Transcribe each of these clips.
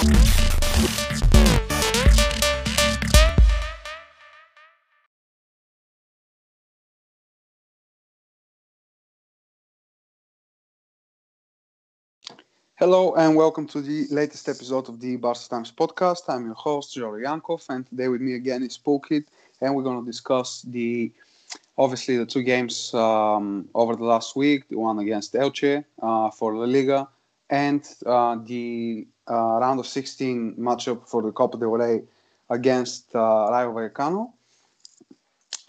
Hello and welcome to the latest episode of the Barca Times podcast. I'm your host, Jory Yankov, and today with me again is Pukit, and we're going to discuss the obviously the two games um, over the last week, the one against Elche uh, for La Liga, and uh, the round of 16 matchup for the Copa del Rey against uh, Rayo Vallecano.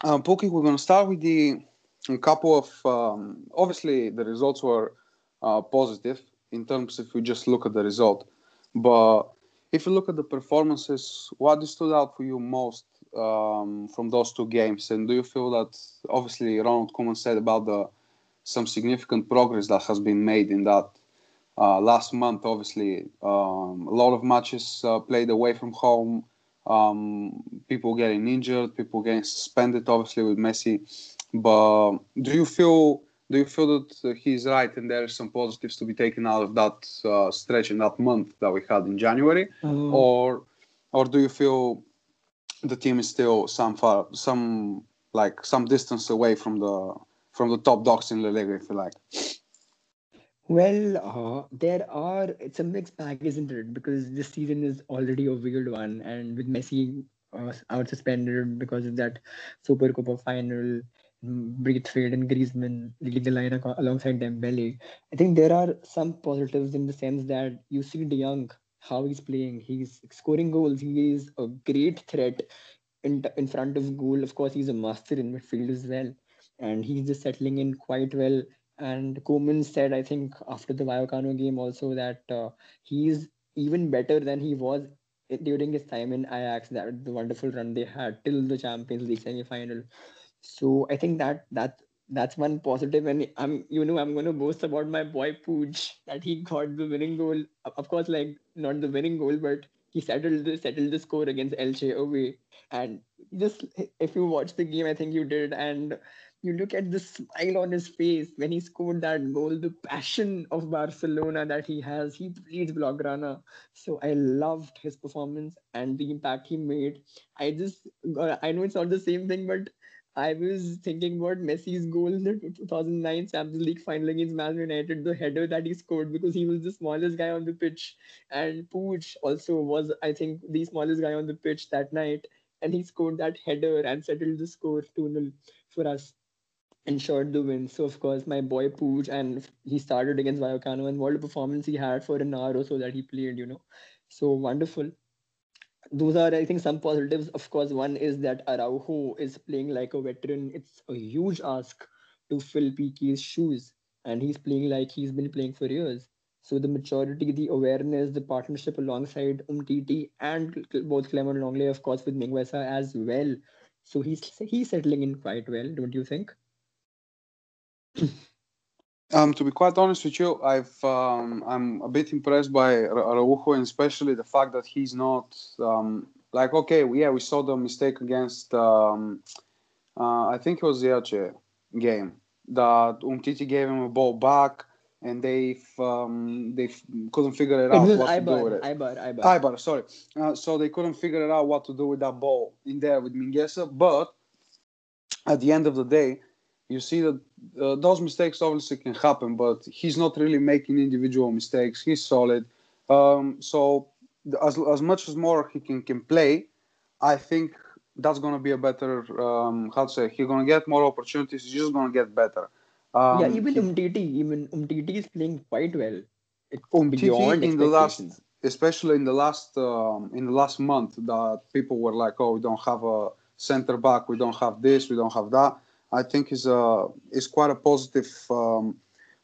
Um, Pukit, we're going to start with the a couple of um, obviously the results were uh, positive in terms if we just look at the result. But if you look at the performances, what stood out for you most um, from those two games? And do you feel that obviously Ronald Koeman said about the some significant progress that has been made in that uh, last month? Obviously, um, a lot of matches uh, played away from home. Um, people getting injured, people getting suspended, obviously with Messi. But do you feel do you feel that he's right and there are some positives to be taken out of that uh, stretch in that month that we had in January, Um, or or do you feel the team is still some far some like some distance away from the from the top dogs in La Liga, if you like? Well, uh, there are, it's a mixed bag, isn't it? Because this season is already a weird one, and with Messi uh, out suspended because of that Super Copa final, mm, Braithwaite and Griezmann leading the line alongside Dembele. I think there are some positives in the sense that you see De Jong, how he's playing. He's scoring goals. He is a great threat in, in front of goal. Of course, he's a master in midfield as well. And he's just settling in quite well. And Koeman said, I think, after the Vallecano game also that uh, he's even better than he was during his time in Ajax, that the wonderful run they had till the Champions League semi-final. So I think that that that's one positive, and I'm you know I'm gonna boast about my boy Puig that he got the winning goal. Of of course, like not the winning goal, but he settled the settled the score against Elche away. And just if you watch the game, I think you did, and you look at the smile on his face when he scored that goal, the passion of Barcelona that he has. He bleeds Blaugrana. So I loved his performance and the impact he made. I just, uh, I know it's not the same thing, but I was thinking about Messi's goal in the 2009 Champions League final against Man United, the header that he scored because he was the smallest guy on the pitch. And Puig also was, I think, the smallest guy on the pitch that night. And he scored that header and settled the score 2 0 for us ensured the win. So of course my boy Puig and he started against Vallecano and what a performance he had for an hour or so that he played, you know. So wonderful. Those are I think some positives. Of course, one is that Araujo is playing like a veteran. It's a huge ask to fill Pique's shoes, and he's playing like he's been playing for years. So the maturity, the awareness, the partnership alongside Umtiti and both Clement and Lenglet, of course, with Mingueza as well. So he's he's settling in quite well, don't you think? Um, to be quite honest with you, I've um, I'm a bit impressed by Araujo, and especially the fact that he's not um, like okay, yeah, we saw the mistake against um, uh, I think it was the Elche game that Umtiti gave him a ball back, and they um, they couldn't figure it It out was what to do with it. Eibar, Eibar. Eibar, sorry. Uh, so they couldn't figure it out what to do with that ball in there with Mingueza. But at the end of the day, you see that uh, those mistakes obviously can happen, but he's not really making individual mistakes. He's solid. Um, so as, as much as more he can, can play, I think that's going to be a better, um, how to say, he's going to get more opportunities. He's just going to get better. Um, yeah, even Umtiti, even Umtiti is playing quite well. It's Umtiti beyond in the last especially in the last um, in the last month that people were like oh we don't have a center back we don't have this we don't have that i think is a is quite a positive um,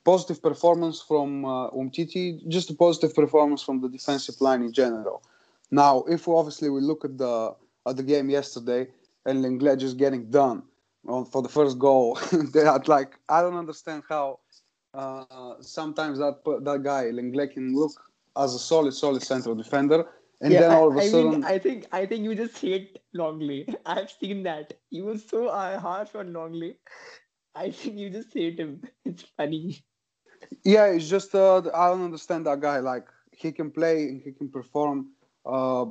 positive performance from uh, Umtiti just a positive performance from the defensive line in general. Now if we obviously we look at the at the game yesterday and Lenglet just getting done on, for the first goal that like i don't understand how uh, sometimes that that guy Lenglet can look as a solid, solid central defender, and yeah, then I, all of a I sudden, mean, I think I think you just hate Lenglet. I've seen that. You were so uh, harsh on Lenglet. I think you just hate him. It's funny. yeah, it's just uh, I don't understand that guy. Like he can play and he can perform uh,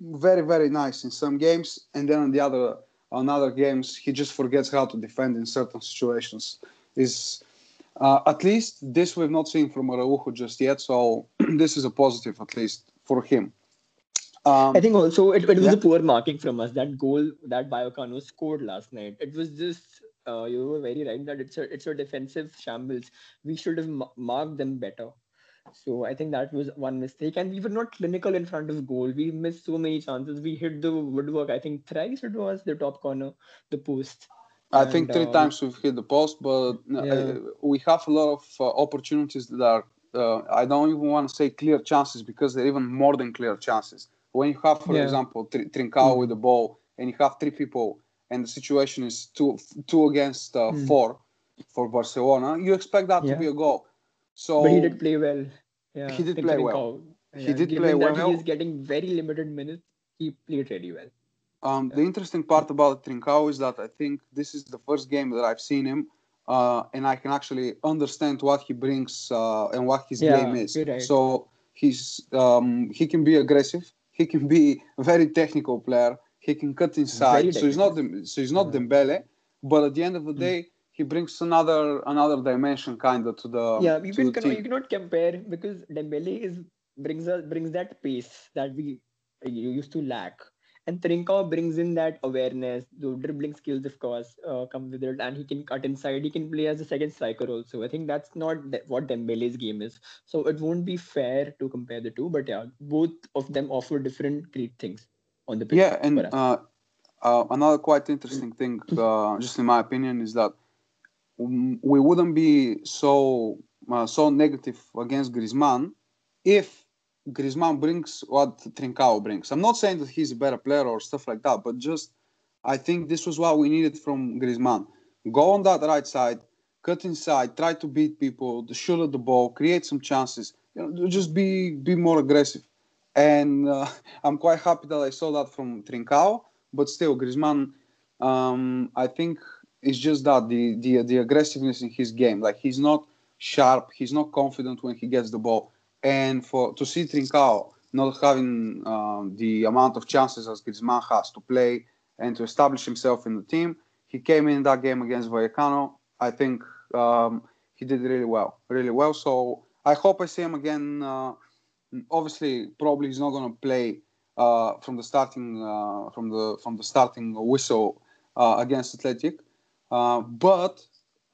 very very nice in some games, and then on the other on other games he just forgets how to defend in certain situations. Is uh, at least this we've not seen from Araujo just yet, so this is a positive at least for him. Um, I think also it, it was yeah. a poor marking from us. That goal that Vallecano scored last night, it was just uh, you were very right that it's a it's a defensive shambles. We should have marked them better. So I think that was one mistake, and we were not clinical in front of goal. We missed so many chances. We hit the woodwork. I think thrice it was the top corner, the post. I and, think three uh, times we've hit the post, but uh, yeah. we have a lot of uh, opportunities that are. Uh, I don't even want to say clear chances because they're even more than clear chances. When you have, for yeah. example, Tr- Trincao mm. with the ball, and you have three people, and the situation is two two against uh, mm. four for Barcelona, you expect that yeah. to be a goal. So, but he did play well. Yeah, he did play well. Yeah, he did play well. He is getting very limited minutes. He played really well. Um. The interesting part about Trincao is that I think this is the first game that I've seen him, uh, and I can actually understand what he brings uh, and what his game is. Right. So he's um, he can be aggressive. He can be a very technical player. He can cut inside. So he's not so he's not yeah. Dembele, but at the end of the hmm. day, he brings another another dimension kind of to the yeah you can cannot, you cannot compare because Dembele is brings us brings that pace that we you used to lack and Trincao brings in that awareness. The dribbling skills of course uh, come with it. And he can cut inside. He can play as a second striker also. I think that's not what Dembele's game is. So it won't be fair to compare the two. But yeah both of them offer different great things on the pitch yeah and uh, uh, another quite interesting thing uh, just in my opinion is that we wouldn't be so uh, so negative against Griezmann if Griezmann brings what Trincao brings. I'm not saying that he's a better player or stuff like that, but just I think this was what we needed from Griezmann. Go on that right side, cut inside, try to beat people, shoot at the ball, create some chances. You know, just be be more aggressive. And uh, I'm quite happy that I saw that from Trincao, but still Griezmann. Um, I think it's just that the, the the aggressiveness in his game. Like he's not sharp, he's not confident when he gets the ball. And for to see Trincao not having um, the amount of chances as Griezmann has to play and to establish himself in the team, he came in that game against Vallecano. I think um, he did really well, really well. So I hope I see him again. Uh, obviously, probably he's not going to play uh, from the starting uh, from the from the starting whistle uh, against Athletic. Uh, but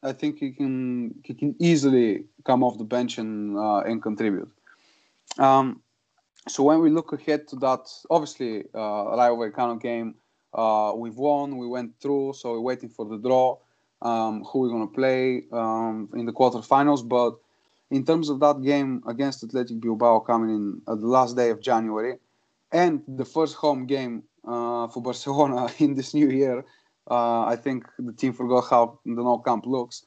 I think he can he can easily come off the bench and uh, and contribute. Um, so when we look ahead to that, obviously uh, Rayo Vallecano game, uh, we've won, we went through, so we're waiting for the draw. Um, who we're gonna play um, in the quarterfinals, but in terms of that game against Athletic Bilbao coming in at the last day of January, and the first home game uh, for Barcelona in this new year, uh, I think the team forgot how the Nou Camp looks.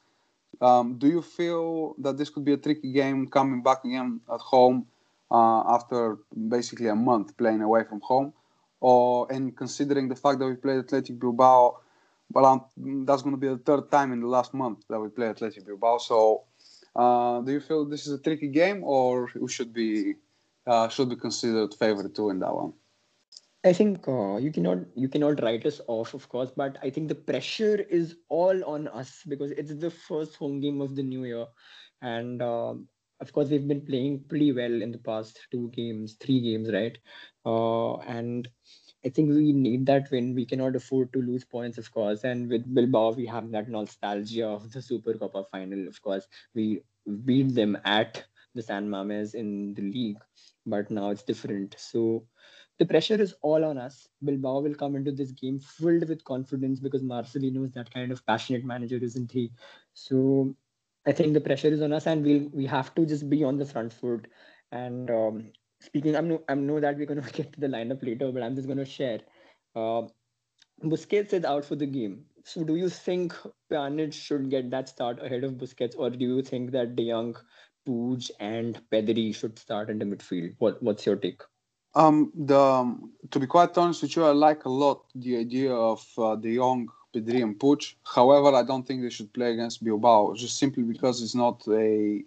Um, do you feel that this could be a tricky game coming back again at home uh, after basically a month playing away from home? Or and considering the fact that we played Athletic Bilbao, well, um, that's going to be the third time in the last month that we play Athletic Bilbao. So, uh, do you feel this is a tricky game, or we should be uh, should be considered favorite too in that one? I think uh, you cannot you cannot write us off, of course, but I think the pressure is all on us because it's the first home game of the new year, and uh, of course we've been playing pretty well in the past two games, three games, right? Uh, and I think we need that win. We cannot afford to lose points, of course. And with Bilbao, we have that nostalgia of the Super Copa final. Of course, we beat them at the San Mames in the league, but now it's different. So the pressure is all on us. Bilbao will come into this game filled with confidence because Marcelino is that kind of passionate manager, isn't he? So I think the pressure is on us, and we'll we have to just be on the front foot. And um, speaking, I'm no, I know that we're going to get to the lineup later, but I'm just going to share. Uh, Busquets is out for the game. So do you think Pjanic should get that start ahead of Busquets, or do you think that De Jong, Puig, and Pedri should start in the midfield? What What's your take? Um, the um, to be quite honest with you, I like a lot the idea of uh, De Jong, Pedri, and Puig. However, I don't think they should play against Bilbao just simply because it's not a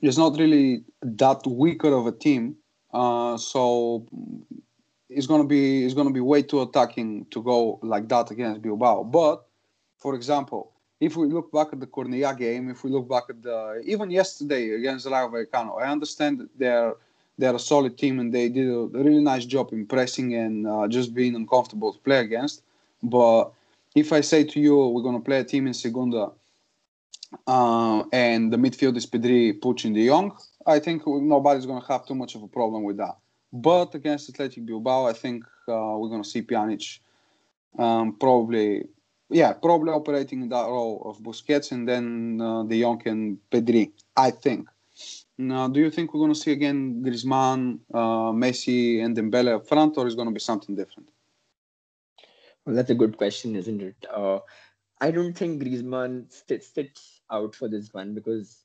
is not really that weaker of a team. Uh, so it's gonna be it's gonna be way too attacking to go like that against Bilbao. But for example, if we look back at the Cornellà game, if we look back at the even yesterday against Rayo Vallecano, I understand they're they're a solid team and they did a really nice job in pressing and uh, just being uncomfortable to play against. But if I say to you we're gonna play a team in Segunda uh, and the midfield is Pedri, and De Jong, I think nobody's gonna have too much of a problem with that. But against Athletic Bilbao, I think uh, we're going to see Pjanic um, probably, yeah, probably operating in that role of Busquets and then uh, De Jong and Pedri. I think. Now, do you think we're going to see again Griezmann, uh, Messi, and Dembele up front, or is going to be something different? Well, that's a good question, isn't it? Uh, I don't think Griezmann sits out for this one because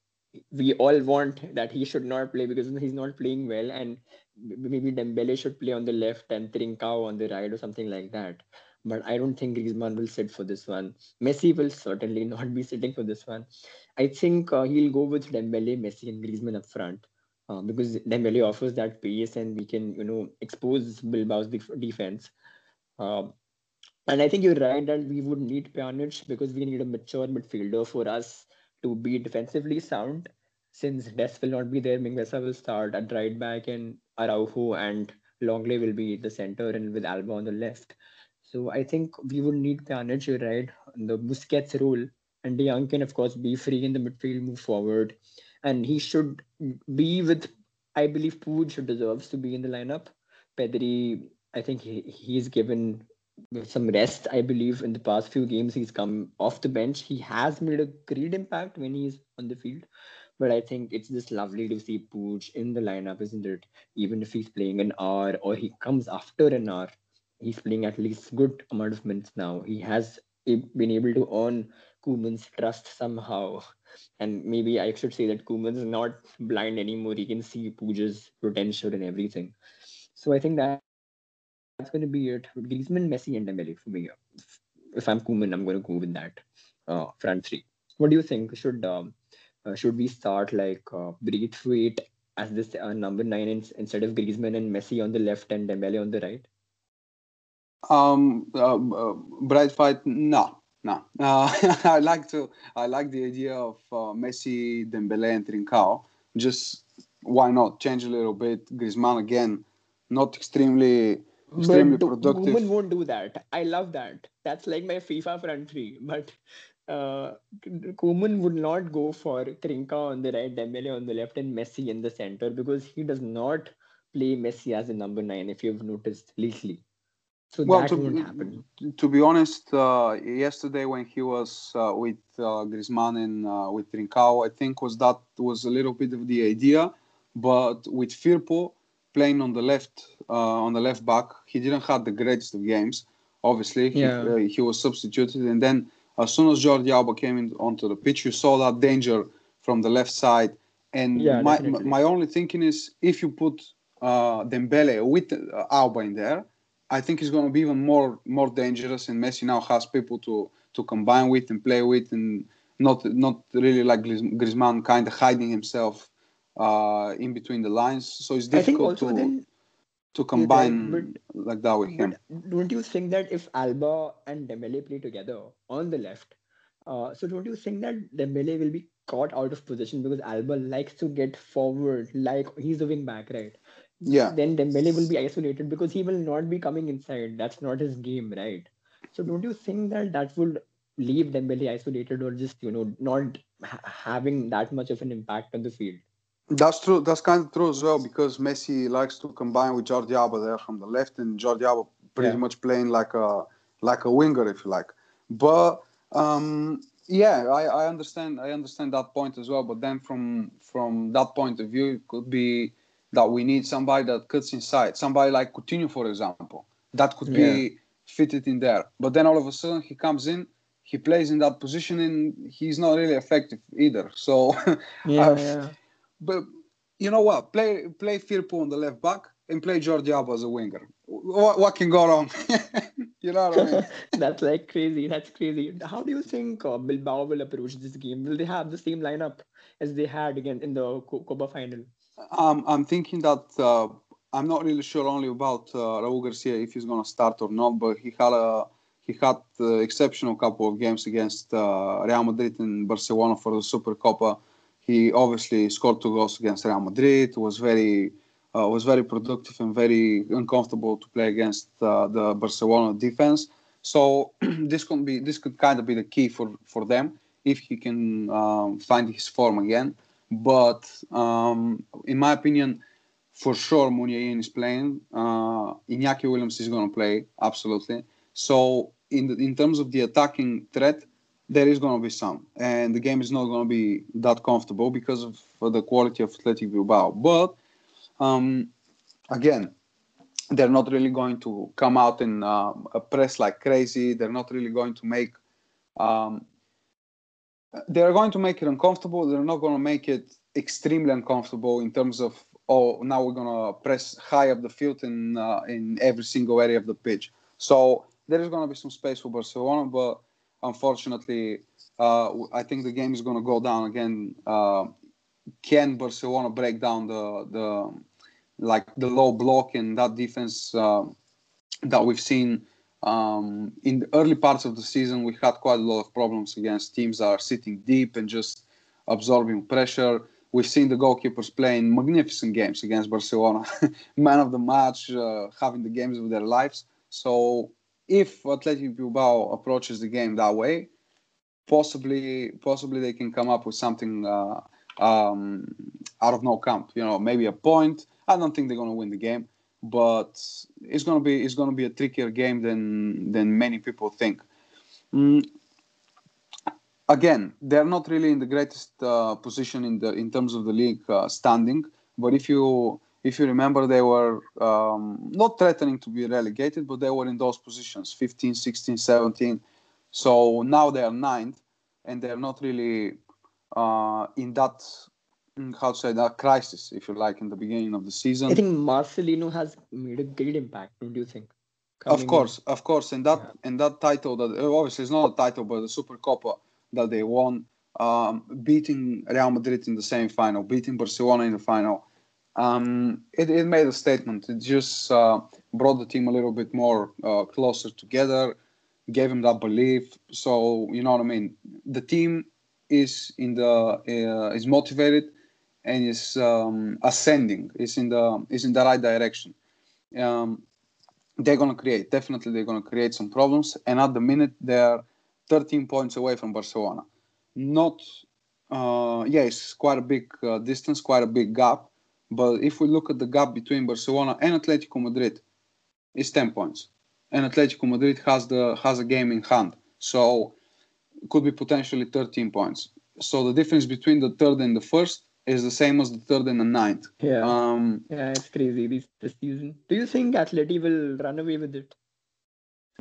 we all want that he should not play because he's not playing well, and maybe Dembele should play on the left and Trincao on the right or something like that. But I don't think Griezmann will sit for this one. Messi will certainly not be sitting for this one. I think uh, he'll go with Dembele, Messi, and Griezmann up front. Uh, because Dembele offers that pace and we can, you know, expose Bilbao's defense. Uh, and I think you're right that we would need Pjanic because we need a mature midfielder for us to be defensively sound. Since Dest will not be there, Mingueza will start at right back and Araujo and Lenglet will be the center and with Alba on the left. So I think we would need Pjanic, you're right, the Busquets role. And De Jong can, of course, be free in the midfield, move forward. And he should be with, I believe, Puig deserves to be in the lineup. Pedri, I think he, he's given some rest, I believe, in the past few games. He's come off the bench. He has made a great impact when he's on the field. But I think it's just lovely to see Puig in the lineup, isn't it? Even if he's playing an hour or he comes after an hour, he's playing at least good amount of minutes now. He has been able to earn Koeman's trust somehow. And maybe I should say that Koeman's not blind anymore. He can see Puig's potential and everything. So I think that that's going to be it. Griezmann, Messi, and Dembele for me. If I'm Koeman, I'm going to go with that uh, front three. What do you think? Should um, uh, should we start like uh, Braithwaite as this uh, number nine in, instead of Griezmann and Messi on the left and Dembele on the right? Um, uh, uh, Braithwaite, no, no. Uh, I like to. I like the idea of uh, Messi, Dembele, and Trincao. Just why not change a little bit? Griezmann again, not extremely extremely but productive. Koeman won't do that. I love that. That's like my FIFA front three. But uh, Koeman would not go for Trincao on the right, Dembele on the left, and Messi in the center because he does not play Messi as a number nine. If you've noticed lately, so well, that to, won't happen. To be honest, uh, yesterday when he was uh, with uh, Griezmann and uh, with Trincao, I think was that was a little bit of the idea, but with Firpo playing on the left uh, on the left back, he didn't have the greatest of games. Obviously, yeah. he, uh, he was substituted, and then as soon as Jordi Alba came in, onto the pitch, you saw that danger from the left side. And yeah, my, my only thinking is if you put uh, Dembele with uh, Alba in there, I think he's going to be even more more dangerous. And Messi now has people to to combine with and play with, and not not really like Griezmann kind of hiding himself uh, in between the lines. So it's difficult to then, to combine right, but, like that with him. Don't you think that if Alba and Dembele play together on the left, uh, so don't you think that Dembele will be caught out of position because Alba likes to get forward, like he's the wing back, right? Yeah. Then Dembele will be isolated because he will not be coming inside. That's not his game, right? So don't you think that that would leave Dembele isolated or just you know not ha- having that much of an impact on the field? That's true. That's kind of true as well because Messi likes to combine with Jordi Alba there from the left, and Jordi Alba pretty yeah. much playing like a like a winger, if you like. But um, yeah, I, I understand. I understand that point as well. But then from from that point of view, it could be that we need somebody that cuts inside, somebody like Coutinho, for example, that could yeah. be fitted in there. But then all of a sudden he comes in, he plays in that position, and he's not really effective either. So yeah, yeah but you know what? Play play Firpo on the left back and play Jordi Alba as a winger. What, what can go wrong? you know what I mean? That's like crazy. That's crazy. How do you think uh, Bilbao will approach this game? Will they have the same lineup? as they had again in the Copa final. Um, I'm thinking that uh, I'm not really sure only about uh, Raul Garcia if he's going to start or not, but he had a he had exceptional couple of games against uh, Real Madrid and Barcelona for the Super Copa. He obviously scored two goals against Real Madrid. Was very uh, was very productive and very uncomfortable to play against uh, the Barcelona defense. So this could be this could kind of be the key for for them if he can um, find his form again. But um, in my opinion, for sure Muniain is playing. Uh, Iñaki Williams is going to play absolutely. So in the, in terms of the attacking threat, there is going to be some, and the game is not going to be that comfortable because of the quality of Athletic Bilbao. But um, again, they're not really going to come out and uh, press like crazy. They're not really going to make. Um, they're going to make it uncomfortable. They're not going to make it extremely uncomfortable in terms of oh now we're going to press high up the field in uh, in every single area of the pitch. So there is going to be some space for Barcelona, but unfortunately, uh, I think the game is going to go down again. Uh, can Barcelona break down the the like the low block and that defense uh, that we've seen um, in the early parts of the season? We had quite a lot of problems against teams that are sitting deep and just absorbing pressure. We've seen the goalkeepers playing magnificent games against Barcelona, man of the match, uh, having the games of their lives. So if Athletic Bilbao approaches the game that way, possibly possibly they can come up with something uh, um, out of Nou Camp. You know, maybe a point. I don't think they're going to win the game, but it's going to be it's going to be a trickier game than than many people think. Mm. Again, they're not really in the greatest uh, position in the in terms of the league uh, standing. But if you if you remember, they were um, not threatening to be relegated, but they were in those positions 15, 16, 17. So now they are ninth, and they're not really uh, in that, mm, how to say, that crisis, if you like, in the beginning of the season. I think Marcelino has made a great impact, don't you think? Coming of course, in. of course. And that, yeah. and that title, that obviously it's not a title, but the Super Copa that they won, um, beating Real Madrid in the semi-final, beating Barcelona in the final um, it, it, made a statement. It just uh, brought the team a little bit more uh, closer together, gave him that belief. So you know what I mean. The team is in the uh, is motivated and is um, ascending. Is in the is in the right direction. Um, they're gonna create definitely. They're gonna create some problems. And at the minute, they're 13 points away from Barcelona. Not uh, yeah, it's quite a big uh, distance, quite a big gap but if we look at the gap between Barcelona and Atletico Madrid, it's 10 points. And Atletico Madrid has the has a game in hand. So it could be potentially 13 points. So the difference between the third and the first is the same as the third and the ninth. Yeah. Um, yeah, it's crazy this, this season. Do you think Atleti will run away with it?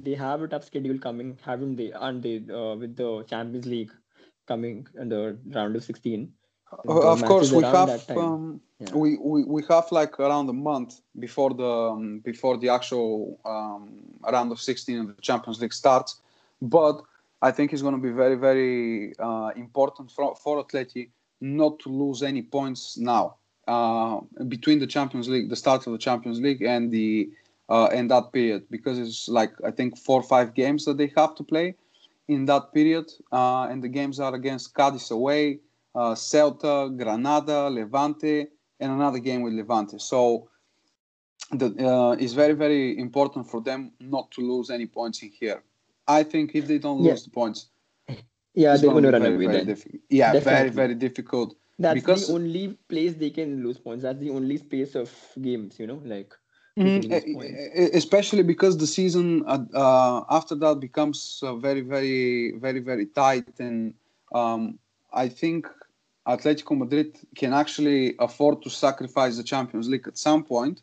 They have a tough schedule coming, haven't they? Aren't they? Uh, with the Champions League coming in the round of 16. Of course, we have um, yeah. we, we we have like around a month before the um, before the actual um, round of 16 of the Champions League starts, but I think it's going to be very very uh, important for for Atleti not to lose any points now uh, between the Champions League, the start of the Champions League, and the uh, and that period. Because it's like I think four or five games that they have to play in that period, uh, and the games are against Cadiz away uh, Celta, Granada, Levante, and another game with Levante. So the, uh, it's very, very important for them not to lose any points in here. I think if they don't lose the points, yeah, they're going to run away. Very diffi- yeah, Definitely. very, very difficult. That's because... the only place they can lose points. That's the only space of games, you know, like. Mm, especially because the season uh, uh, after that becomes uh, very, very, very, very tight, and um, I think Atletico Madrid can actually afford to sacrifice the Champions League at some point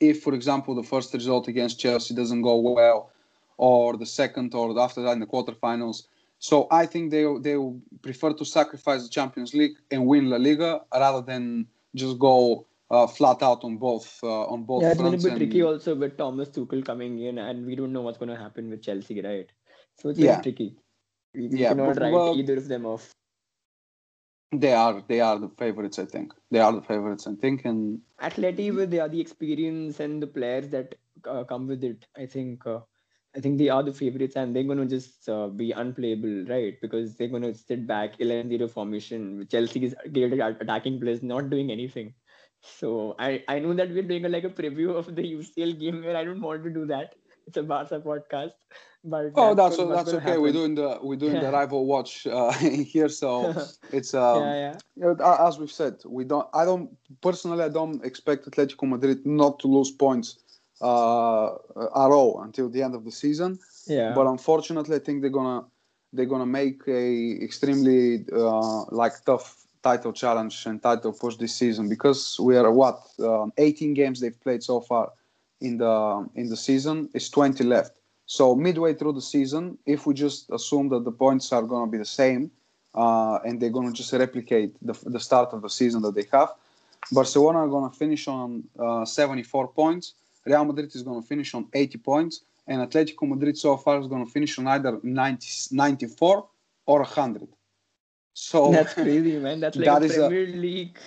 if, for example, the first result against Chelsea doesn't go well, or the second, or after that in the quarterfinals. So I think they they will prefer to sacrifice the Champions League and win La Liga rather than just go uh, flat out on both uh, on both. Yeah, it's going to be and... tricky also with Thomas Tuchel coming in, and we don't know what's going to happen with Chelsea, right? So it's yeah. tricky. We, we yeah, cannot but, write well, either of them off. They are they are the favorites, I think. They are the favorites, I think, and Atleti with the, the experience and the players that uh, come with it. I think uh, I think they are the favorites, and they're going to just uh, be unplayable, right? Because they're going to sit back 11-0 formation. Chelsea is at attacking players, not doing anything. So I I know that we're doing a, like a preview of the UCL game where I don't want to do that. It's a Barca podcast, but oh, that's that's, that's okay. Happen. We're doing the we're doing the rival watch uh, here, so it's um, yeah, yeah. As we've said, we don't. I don't personally. I don't expect Atletico Madrid not to lose points uh, at all until the end of the season. Yeah. But unfortunately, I think they're gonna they're gonna make a extremely uh, like tough title challenge and title push this season because we are what um, 18 games they've played so far in the in the season. is 20 left. So midway through the season, if we just assume that the points are gonna be the same uh, and they're gonna just replicate the, the start of the season that they have, Barcelona are gonna finish on uh, 74 points Real Madrid is going to finish on 80 points, and Atletico Madrid so far is going to finish on either 90, 94 or 100. So that's crazy, man. That's like that a Premier a, League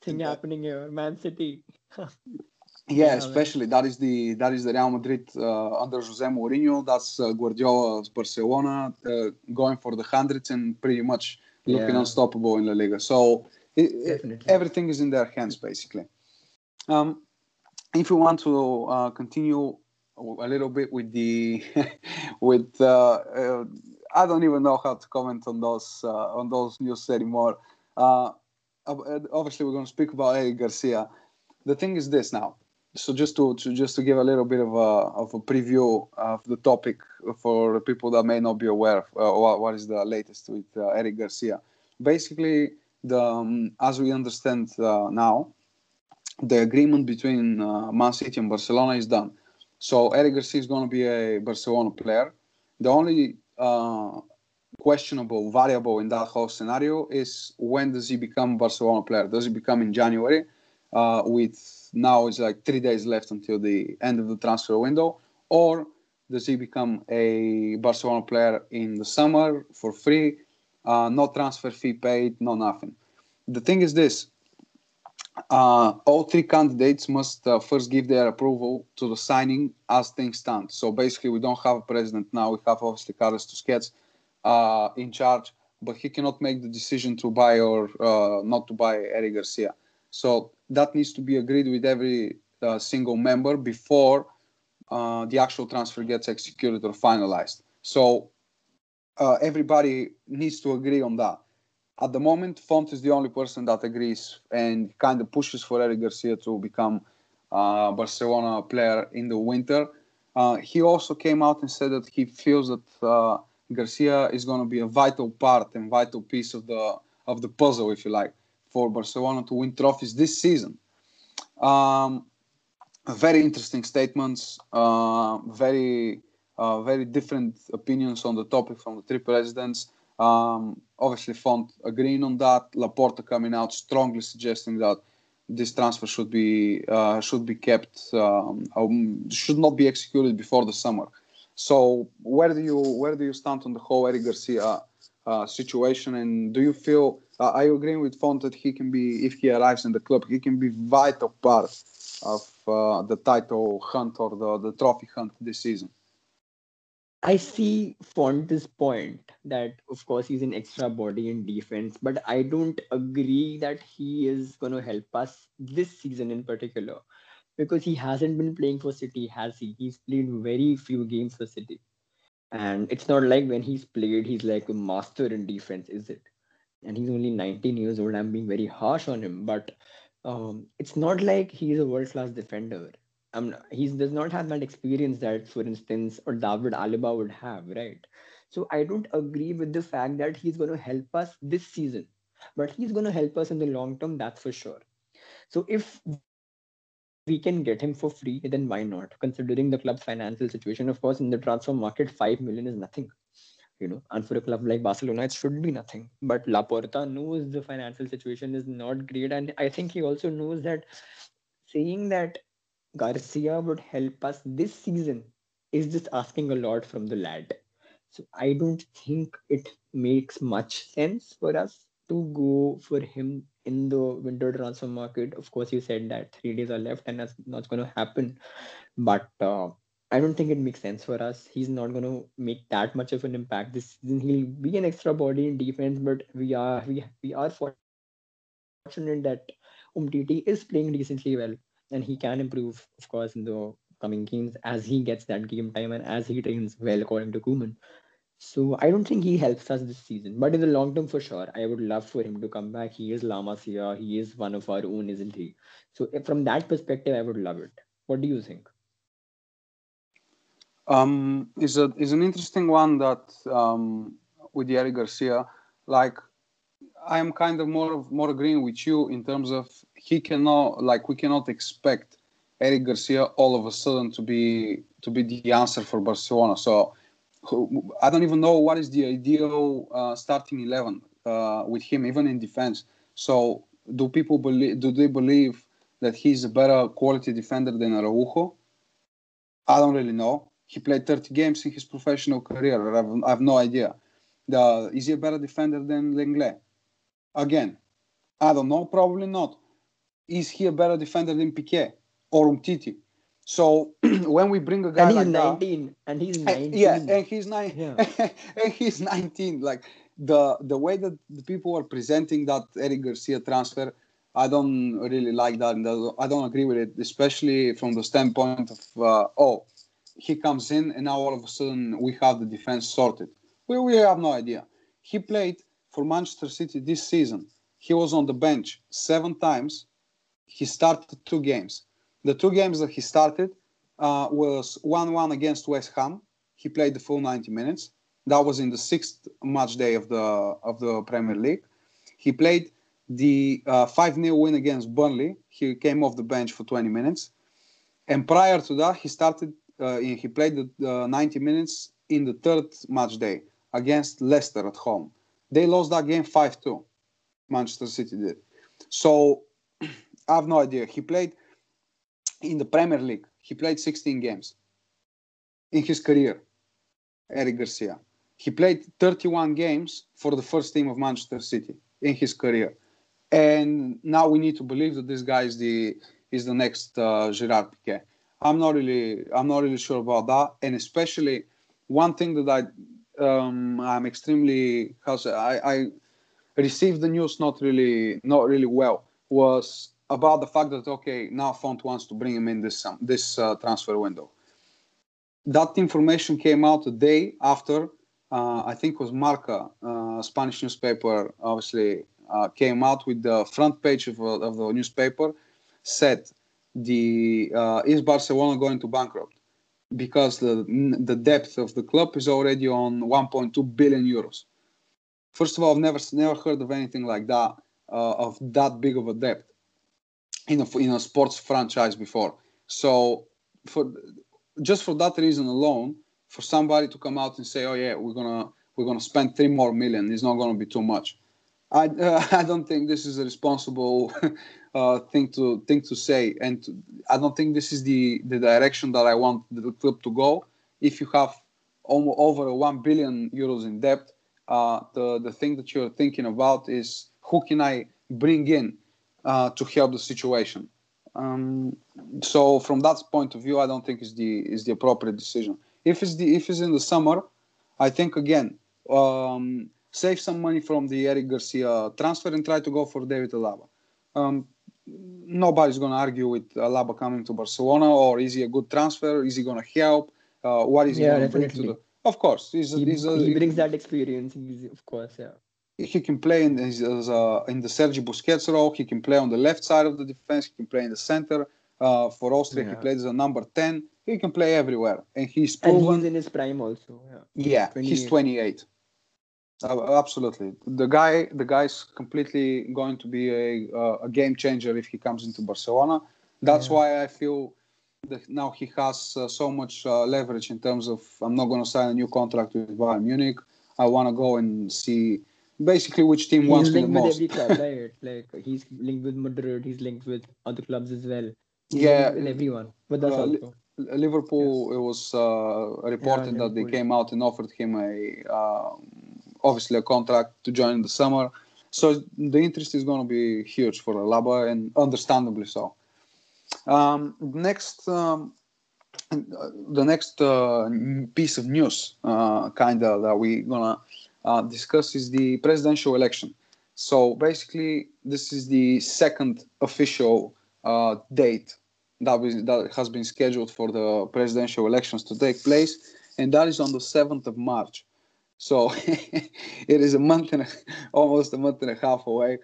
thing happening here. Man City. yeah, especially that is the that is the Real Madrid uh, under Jose Mourinho. That's uh, Guardiola's Barcelona uh, going for the hundreds and pretty much looking yeah. unstoppable in La Liga. So it, it, everything is in their hands basically. Um, if you want to uh, continue a little bit with the with uh, uh, I don't even know how to comment on those uh, on those news anymore. Uh, obviously, we're going to speak about Eric Garcia. The thing is this now. So just to, to just to give a little bit of a of a preview of the topic for people that may not be aware of uh, what, what is the latest with Eric Garcia. Basically, the um, as we understand now, the agreement between uh, Man City and Barcelona is done. So Eric Garcia is going to be a Barcelona player. The only uh, questionable variable in that whole scenario is when does he become Barcelona player? Does he become in January? Uh, with now it's like three days left until the end of the transfer window, or does he become a Barcelona player in the summer for free, uh, no transfer fee paid, no nothing? The thing is this: uh, all three candidates must uh, first give their approval to the signing as things stand. So basically, we don't have a president now. We have obviously Carlos Tusquets uh, in charge, but he cannot make the decision to buy or uh, not to buy Eric Garcia. So that needs to be agreed with every uh, single member before uh, the actual transfer gets executed or finalized. So everybody needs to agree on that at the moment, Font is the only person that agrees and kind of pushes for Eric Garcia to become a Barcelona player in the winter. Uh, he also came out and said that he feels that uh, Garcia is going to be a vital part and vital piece of the of the puzzle, if you like, for Barcelona to win trophies this season. Um, very interesting statements, uh, very uh, very different opinions on the topic from the three presidents. Um, obviously, Font agreeing on that. Laporta coming out strongly suggesting that this transfer should be uh, should be kept um, should not be executed before the summer. So where do you where do you stand on the whole Eric Garcia uh, situation? And do you feel uh, you agreeing with Font that he can be if he arrives in the club he can be vital part of uh, the title hunt or the, the trophy hunt this season? I see Fonte's point that, of course, he's an extra body in defense, but I don't agree that he is going to help us this season in particular because he hasn't been playing for City, has he? He's played very few games for City. And it's not like when he's played, he's like a master in defense, is it? And he's only 19 years old. I'm being very harsh on him, but um, it's not like he's a world class defender um, he does not have that experience that, for instance, or David Alaba would have, right? So I don't agree with the fact that he's going to help us this season, but he's going to help us in the long term, that's for sure. So if we can get him for free, then why not? Considering the club's financial situation, of course, in the transfer market, five million is nothing. You know, and for a club like Barcelona, it should be nothing. But Laporta knows the financial situation is not great, and I think he also knows that saying that Garcia would help us this season is just asking a lot from the lad. So I don't think it makes much sense for us to go for him in the winter transfer market. Of course, you said that three days are left and that's not going to happen. But uh, I don't think it makes sense for us. He's not going to make that much of an impact this season. He'll be an extra body in defense, but we are we we are fortunate that Umtiti is playing decently well, and he can improve, of course, in the coming games as he gets that game time and as he trains well, according to Koeman. So I don't think he helps us this season, but in the long term, for sure, I would love for him to come back. He is La Masia. He is one of our own, isn't he? So from that perspective, I would love it. What do you think? Um, is a is an interesting one that um, with Eric Garcia, like I am kind of more more agreeing with you in terms of he cannot like we cannot expect Eric Garcia all of a sudden to be to be the answer for Barcelona. So I don't even know what is the ideal uh, starting eleven uh, with him, even in defense. So do people believe? Do they believe that he's a better quality defender than Araujo? I don't really know. He played 30 games in his professional career. I have, I have no idea. The, is he a better defender than Lenglet? Again, I don't know. Probably not. Is he a better defender than Piqué or Umtiti? So when we bring a guy and he's like 19, that, and he's 19. yeah, and he's nine, Yeah. and he's 19. Like the the way that the people are presenting that Eric Garcia transfer, I don't really like that, and I don't agree with it, especially from the standpoint of uh, oh, he comes in and now all of a sudden we have the defense sorted. We, we have no idea. He played for Manchester City this season. He was on the bench seven times. He started two games. The two games that he started uh, was 1 1 against West Ham. He played the full 90 minutes. That was in the sixth match day of the, of the Premier League. He played the 5 uh, 0 win against Burnley. He came off the bench for 20 minutes. And prior to that, he started uh, he played the 90 minutes in the third match day against Leicester at home. They lost that game 5 2. Manchester City did. So I have no idea. He played in the Premier League, he played 16 games in his career, Eric Garcia. He played 31 games for the first team of Manchester City in his career. And now we need to believe that this guy is the is the next uh, Gerard Piqué. I'm not really I'm not really sure about that, and especially one thing that I um, I'm extremely how say, I, I received the news not really not really well was about the fact that okay now Font wants to bring him in this um, this uh, transfer window. That information came out a day after uh, I think was Marca, uh, Spanish newspaper, obviously uh, came out with the front page of, of the newspaper said the uh, is Barcelona going to bankrupt because the the depth of the club is already on 1.2 billion euros. First of all, I've never never heard of anything like that uh, of that big of a debt in a in a sports franchise before. So for just for that reason alone, for somebody to come out and say, "Oh yeah, we're gonna we're gonna spend three more million," is not gonna be too much. I uh, I don't think this is a responsible uh, thing to thing to say, and to, I don't think this is the the direction that I want the club to go. If you have almost over one billion euros in debt, uh, the the thing that you're thinking about is who can I bring in uh, to help the situation. Um, so from that point of view, I don't think is the is the appropriate decision. If it's the if it's in the summer, I think again. Um, save some money from the Eric Garcia transfer and try to go for David Alaba. Um, nobody's going to argue with Alaba coming to Barcelona or is he a good transfer? Is he going to help? Uh, what is he Yeah, going to bring to the? Of course, he's, He, he's a, he brings that experience. He's, of course, yeah. he can play in his, as a, in the Sergi Busquets role. He can play on the left side of the defense. He can play in the center. Uh, for Austria, he Yeah. plays as a number ten. He can play everywhere, and he's proven And he's in his prime also. Yeah. Yeah, he's 28. 28. Uh, absolutely, the guy, the guy's completely going to be a uh, a game changer if he comes into Barcelona. That's Yeah. why I feel that now he has uh, so much uh, leverage in terms of I'm not going to sign a new contract with Bayern Munich. I want to go and see basically which team wants He's me the linked with most. every club, right? Like he's linked with Madrid. He's linked with other clubs as well. He's Yeah, with everyone. But that's also. Liverpool, it was uh, reported that they came out and offered him a uh, obviously a contract to join in the summer. So the interest is going to be huge for Alaba, and understandably so. Um, next, um, the next uh, piece of news, uh, kind of that we're gonna uh, discuss is the presidential election. So basically, this is the second official uh, date that, that has been scheduled for the presidential elections to take place, and that is on the 7th of March. So it is a month and a, almost a month and a half away.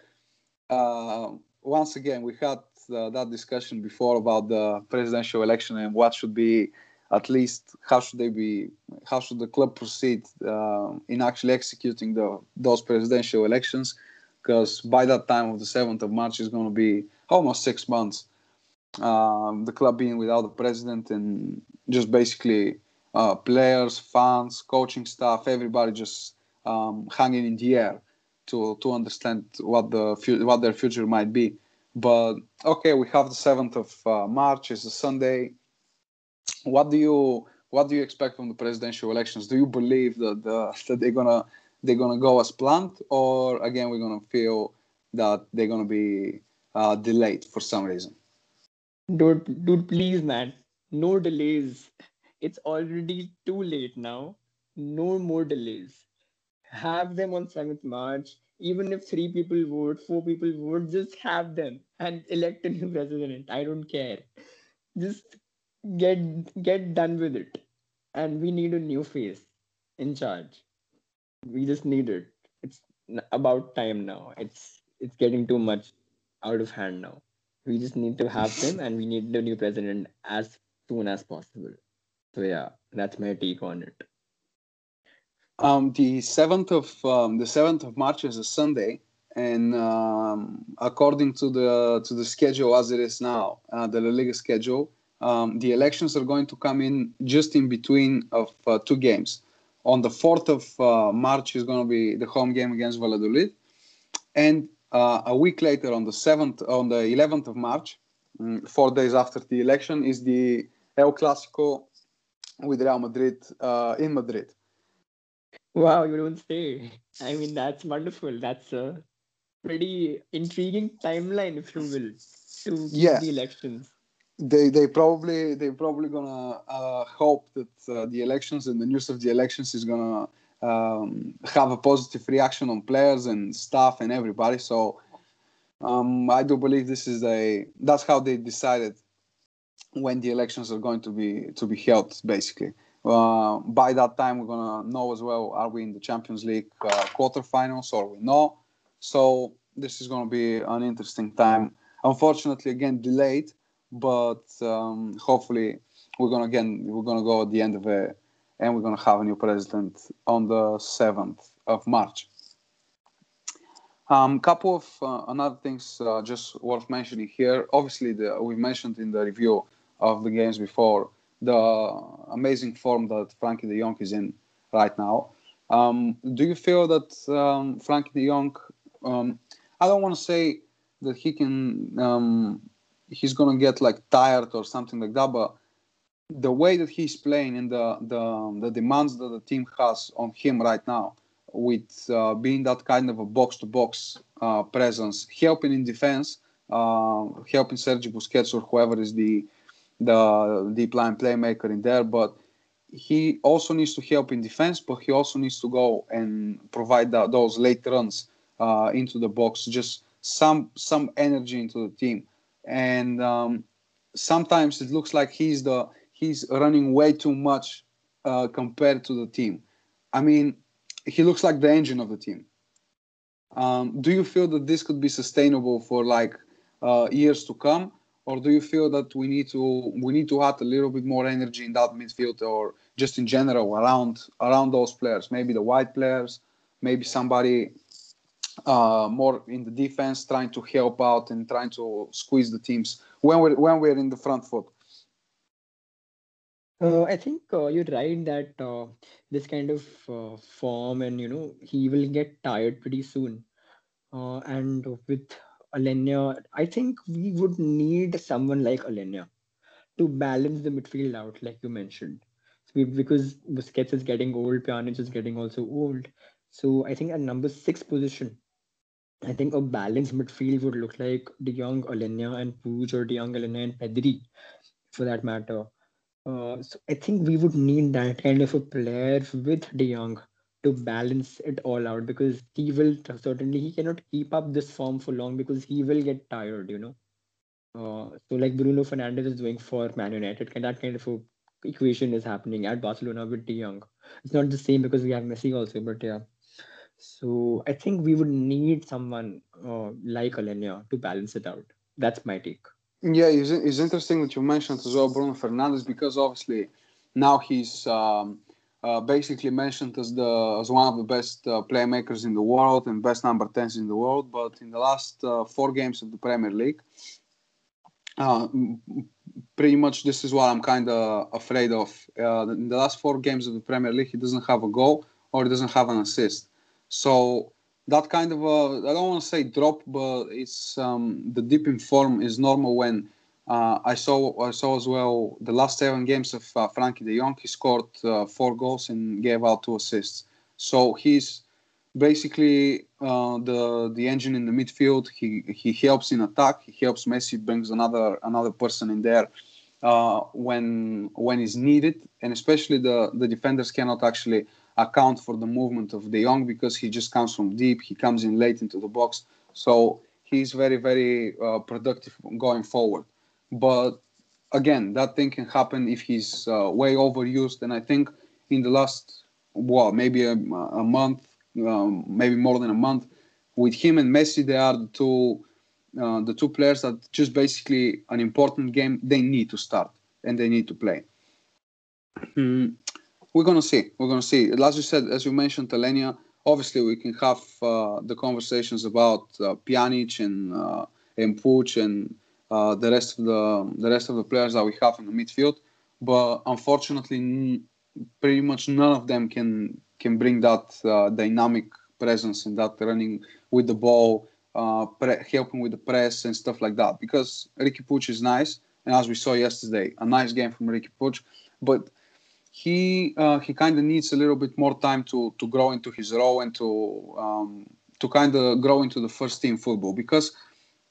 Uh, once again, we had uh, that discussion before about the presidential election and what should be at least how should they be how should the club proceed uh, in actually executing the those presidential elections because by that time of the 7th of march is going to be almost six months um, the club being without the president and just basically uh, players fans coaching staff everybody just um, hanging in the air to to understand what the what their future might be but okay we have the 7th of uh, march It's a sunday what do you what do you expect from the presidential elections? Do you believe that the, that they're gonna they're gonna go as planned, or again we're gonna feel that they're gonna be uh, delayed for some reason? Dude, dude, please, man, no delays. It's already too late now. No more delays. Have them on 7th March. Even if three people vote, four people vote, just have them and elect a new president. I don't care. Just get get done with it and we need a new face in charge we just need it it's about time now it's it's getting too much out of hand now we just need to have them and we need the new president as soon as possible so yeah that's my take on it um, the 7th of um, the 7th of march is a sunday and um, according to the to the schedule as it is now uh, the La Liga schedule um, the elections are going to come in just in between of uh, two games. On the 4th of uh, March is going to be the home game against Valladolid, and uh, a week later, on the 7th, on the 11th of March, um, four days after the election, is the El Clasico with Real Madrid uh, in Madrid. Wow, you don't say. I mean, that's wonderful. That's a pretty intriguing timeline, if you will, to yeah. the elections they they probably they probably gonna uh, hope that uh, the elections and the news of the elections is gonna um, have a positive reaction on players and staff and everybody. So um, I do believe this is a that's how they decided when the elections are going to be to be held. Basically, uh, by that time we're gonna know as well are we in the Champions League uh, quarterfinals or we know. So this is gonna be an interesting time. Unfortunately, again delayed but um, hopefully we're gonna again we're gonna go at the end of it and we're gonna have a new president on the 7th of march um, couple of uh, another things uh, just worth mentioning here obviously the, we mentioned in the review of the games before the amazing form that frenkie de jong is in right now um, do you feel that um, frenkie de jong um, i don't want to say that he can um, he's gonna get like tired or something like that. But the way that he's playing and the the, the demands that the team has on him right now, with uh, being that kind of a box to box presence, helping in defense, uh, helping Sergio Busquets or whoever is the the deep line playmaker in there, but he also needs to help in defense, but he also needs to go and provide that, those late runs uh, into the box, just some some energy into the team and um, sometimes it looks like he's the he's running way too much uh, compared to the team. I mean, he looks like the engine of the team. Um, do you feel that this could be sustainable for like uh, years to come, or do you feel that we need to we need to add a little bit more energy in that midfield, or just in general around around those players, maybe the white players, maybe somebody uh, more in the defense, trying to help out and trying to squeeze the teams when we're when we're in the front foot. Uh, I think uh, you're right that uh, this kind of uh, form and you know he will get tired pretty soon. Uh, and with Aleñá, I think we would need someone like Aleñá to balance the midfield out, like you mentioned. So because Busquets is getting old, Pjanic is getting also old. So I think at number six position, I think a balanced midfield would look like De Jong, Aleñá, and Puig, or De Jong, Aleñá, and Pedri, for that matter. Uh, so I think we would need that kind of a player with De Jong to balance it all out because he will certainly he cannot keep up this form for long because he will get tired, you know. Uh, so like Bruno Fernandes is doing for Man United, that kind of equation is happening at Barcelona with De Jong. It's not the same because we have Messi also, but yeah. So I think we would need someone uh, like Aleñá to balance it out. That's my take. Yeah, it's, it's interesting that you mentioned as well Bruno Fernandes because obviously now he's um, uh, basically mentioned as the as one of the best uh, playmakers in the world and best number tens in the world. But in the last uh, four games of the Premier League, uh, pretty much this is what I'm kind of afraid of. Uh, in the last four games of the Premier League, he doesn't have a goal or he doesn't have an assist. So that kind of I don't want to say drop, but it's um, the dip in form is normal when uh, I saw I saw as well the last seven games of uh, Frenkie De Jong. He scored uh, four goals and gave out two assists. So he's basically uh, the the engine in the midfield. He he helps in attack. He helps Messi brings another another person in there uh, when when is needed, and especially the the defenders cannot actually account for the movement of De Jong because he just comes from deep. He comes in late into the box, so he's very very uh, productive going forward. But again, that thing can happen if he's uh, way overused. And I think in the last well maybe a, a month, um, maybe more than a month, with him and Messi, they are the two uh, the two players that just basically an important game they need to start and they need to play. Mm, we're gonna see. We're gonna see. As you said, as you mentioned, Aleñá. Obviously, we can have uh, the conversations about uh, Pjanic and uh, and Puig and uh, the rest of the the rest of the players that we have in the midfield. But unfortunately, pretty much none of them can can bring that uh, dynamic presence and that running with the ball, uh, pre- helping with the press and stuff like that. Because Riqui Puig is nice, and as we saw yesterday, a nice game from Riqui Puig, but he uh, he kind of needs a little bit more time to to grow into his role and to um, to kind of grow into the first team football because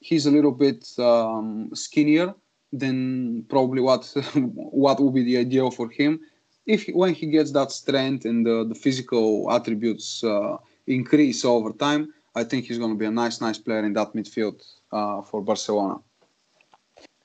he's a little bit um, skinnier than probably what what would be the ideal for him. If when he gets that strength and the, the physical attributes uh, increase over time, I think he's going to be a nice, nice player in that midfield uh, for Barcelona.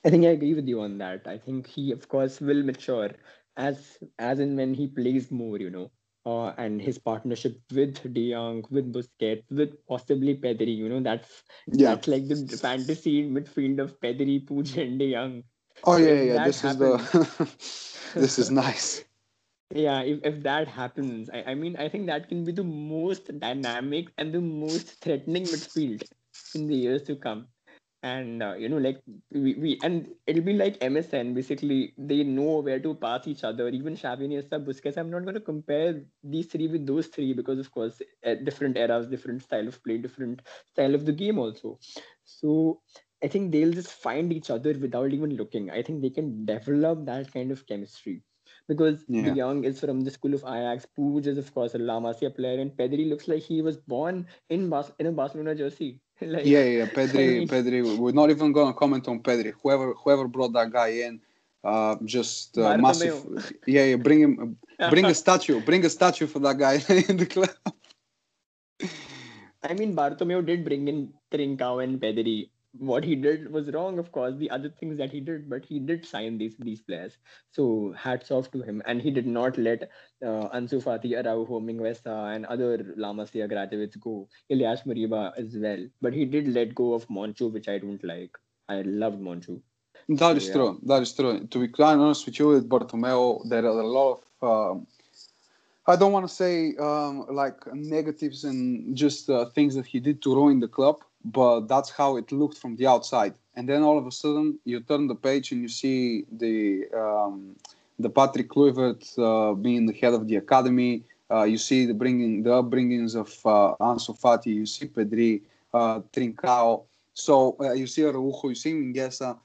I think I agree with you on that. I think he, of course, will mature as as and when he plays more. You know, uh, and his partnership with De Jong, with Busquets, with possibly Pedri. You know, that's yeah. that's like the fantasy midfield of Pedri, Puig, and De Jong. Oh yeah, yeah. This happens, is the. this is nice. Yeah, if, if that happens, I, I mean, I think that can be the most dynamic and the most threatening midfield in the years to come and uh, you know like we, we and it'll be like msn basically they know where to pass each other even Xavi Iniesta Busquets I'm not going to compare these three with those three because of course different eras different style of play different style of the game also so I think they'll just find each other without even looking I think they can develop that kind of chemistry because yeah. De Jong is from the school of Ajax. Puig is, of course, a La Masia player, and Pedri looks like he was born in Bas- in a Barcelona jersey. Like, yeah, yeah, Pedri, Pedri. We're not even gonna comment on Pedri. Whoever, whoever brought that guy in, uh, just uh, massive. Yeah, yeah. Bring him, bring a statue, bring a statue for that guy in the club. I mean, Bartomeu did bring in Trincao and Pedri what he did was wrong, of course, the other things that he did, but he did sign these these players. So hats off to him. And he did not let uh, Ansu Fati, Araujo, Mingueza, and other La Masia graduates go. Ilaix Moriba as well. But he did let go of Monchu, which I don't like. I loved Monchu. That is yeah. true. That is true. To be quite honest with you, with Bartomeu, there are a lot of. Um, I don't want to say um, like negatives and just uh, things that he did to ruin the club but that's how it looked from the outside. And then all of a sudden, you turn the page and you see the um, the Patrick Kluivert uh, being the head of the academy. Uh, you see the bringing the upbringings of uh, Ansu Fati. You see Pedri, uh, Trincao. So uh, you see Araujo. You see Mingueza.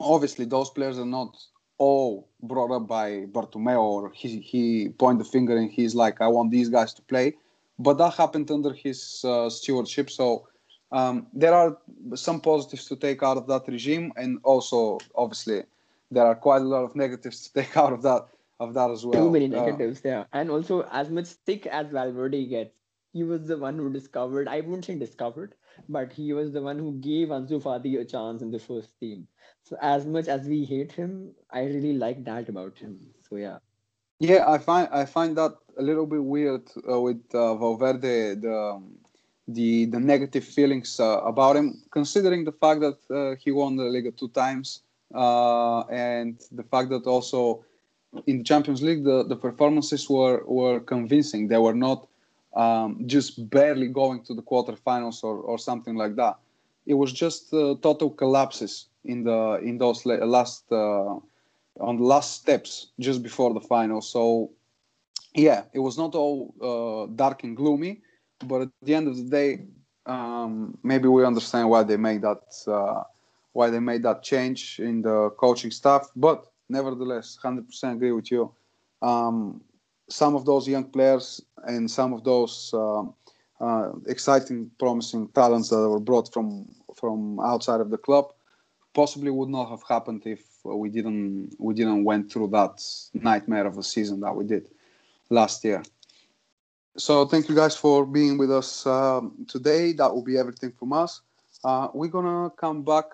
Obviously, those players are not all brought up by Bartomeu or he he point the finger and he's like, I want these guys to play. But that happened under his uh, stewardship. So um, there are some positives to take out of that regime, and also obviously there are quite a lot of negatives to take out of that of that as well. Too many uh, negatives, uh, yeah. And also, as much stick as Valverde gets, he was the one who discovered. I wouldn't say discovered, but he was the one who gave Ansu Fati a chance in the first team. So as much as we hate him, I really like that about him. So yeah. Yeah, I find I find that a little bit weird uh, with uh, Valverde. The um, the the negative feelings uh, about him, considering the fact that uh, he won the Liga two times, uh, and the fact that also in the Champions League the, the performances were were convincing. They were not um, just barely going to the quarterfinals or, or something like that. It was just uh, total collapses in the in those last uh, on the last steps just before the final. So yeah, it was not all uh, dark and gloomy but at the end of the day, um, maybe we understand why they made that uh, why they made that change in the coaching staff. But nevertheless, hundred percent agree with you. Um, some of those young players and some of those uh, uh, exciting, promising talents that were brought from from outside of the club possibly would not have happened if we didn't we didn't went through that nightmare of a season that we did last year. So thank you guys for being with us um, today. That will be everything from us. Uh, we're gonna come back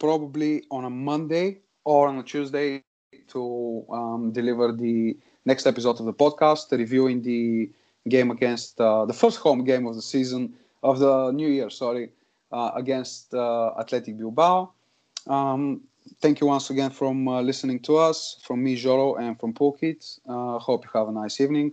probably on a Monday or on a Tuesday to um, deliver the next episode of the podcast, reviewing the game against uh, the first home game of the season of the new year. Sorry, uh, against uh, Athletic Bilbao. Um, thank you once again from uh, listening to us, from me, Joro, and from Pokit. Uh, hope you have a nice evening